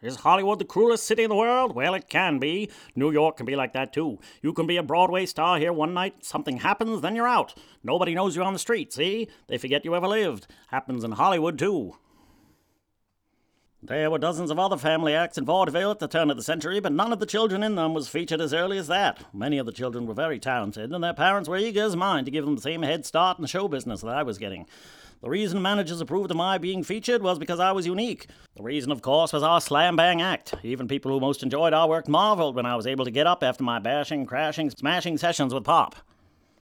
Is Hollywood the cruelest city in the world? Well, it can be. New York can be like that too. You can be a Broadway star here one night, something happens, then you're out. Nobody knows you on the street, see? They forget you ever lived. Happens in Hollywood too. There were dozens of other family acts in vaudeville at the turn of the century, but none of the children in them was featured as early as that. Many of the children were very talented, and their parents were eager as mine to give them the same head start in the show business that I was getting. The reason managers approved of my being featured was because I was unique. The reason, of course, was our slam bang act. Even people who most enjoyed our work marveled when I was able to get up after my bashing, crashing, smashing sessions with Pop.